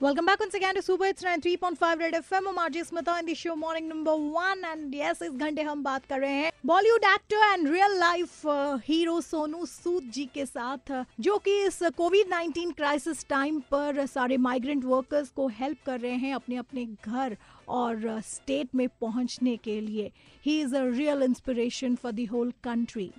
Welcome back once again to Super Hits 93.5 Red FM. I'm RJ Smita in the show Morning Number One. And yes इस घंटे हम बात कर रहे हैं Bollywood actor and real life hero Sonu Sood ji के साथ uh, जो कि इस कोविड 19 क्राइसिस टाइम पर सारे माइग्रेंट वर्कर्स को हेल्प कर रहे हैं अपने अपने घर और स्टेट uh, में पहुँचने के लिए। He is a real inspiration for the whole country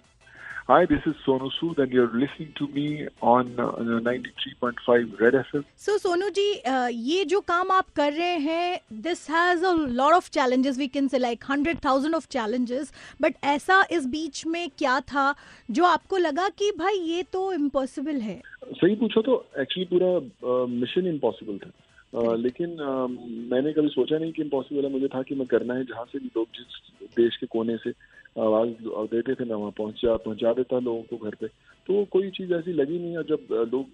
Hi, this is Sonu Sood, and you're listening to me on uh, 93.5 Red FM. So Sonu ji uh, ये जो काम आप कर रहे हैं this has a lot of challenges we can say like hundred thousand of challenges but ऐसा इस बीच में क्या था जो आपको लगा कि भाई ये तो इम्पॉसिबल है सही पूछो तो एक्चुअली पूरा मिशन इम्पॉसिबल था लेकिन मैंने कभी सोचा नहीं कि इम्पॉसिबल है मुझे था कि मैं करना है जहाँ से भी लोग जिस देश के कोने से आवाज़ देते थे मैं वहाँ पहुँचा पहुँचा देता लोगों को घर पे। तो कोई चीज़ ऐसी लगी नहीं और जब लोग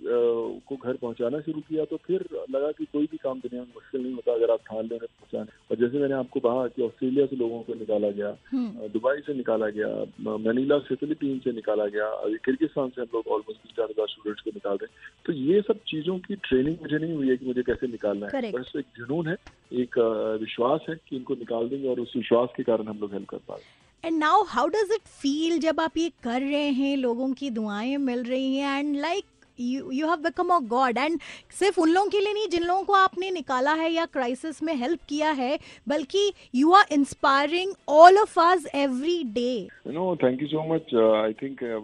को घर पहुंचाना शुरू किया तो फिर लगा कि कोई भी काम दुनिया में मुश्किल नहीं होता अगर आप ठान लेने पहुँचाने। और जैसे मैंने आपको कहा कि ऑस्ट्रेलिया से लोगों को निकाला गया दुबई से निकाला गया मनीला से फिलीपीन से निकाला गया किर्गिस्तान से हम लोग ऑलमोस्ट तीन चार हज़ार स्टूडेंट्स को निकाल रहे तो ये सब चीज़ों की ट्रेनिंग मुझे नहीं हुई है कि मुझे कैसे निकालना है। बस एक जुनून है एक विश्वास है कि इनको निकाल देंगे और उस विश्वास के कारण हम लोग हेल्प कर पा रहे हैं। And now how does it feel जब आप ये कर रहे हैं, लोगों की दुआएँ मिल रही हैं and like you you have become a God and सिर्फ़ उन लोगों के लिए नहीं, जिन लोगों को आपने निकाला है या क्राइसिस में हेल्प किया है, बल्कि you are inspiring all of us every day no thank you so much I think you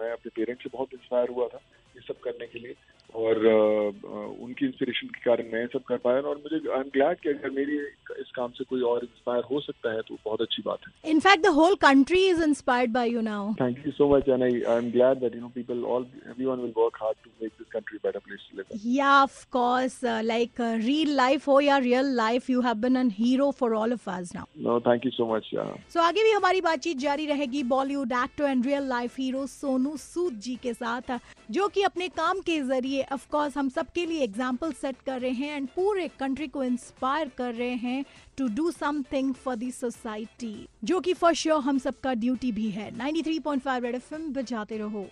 मैं अपने पेरेंट्स से बहुत इंस्पायर हुआ था ये सब करने के लिए। और उनकी इंस्पिरेशन के कारण मैं सब कर पाया और मुझे आई एम ग्लैड कि अगर मेरी इस काम से कोई और इंस्पायर हो सकता है तो बहुत अच्छी बात है। In fact the whole country is inspired by you now thank you so much and I I am glad that you know people all everyone will work hard to make this country better place to live या of course like real life हो या real life you have been an hero for all of us now no thank you so much so आगे भी हमारी बातचीत जारी रहेगी Bollywood actor and real life hero Sonu Sood ji के साथ जो कि अपने काम के ज़रिए ऑफ़ हम सबके लिए एग्ज़ाम्पल सेट कर रहे हैं एंड पूरे कंट्री को इंस्पायर कर रहे हैं to do something for the society जो कि फॉर श्योर हम सबका ड्यूटी भी है। 93.5 रेड एफएम बजाते रहो।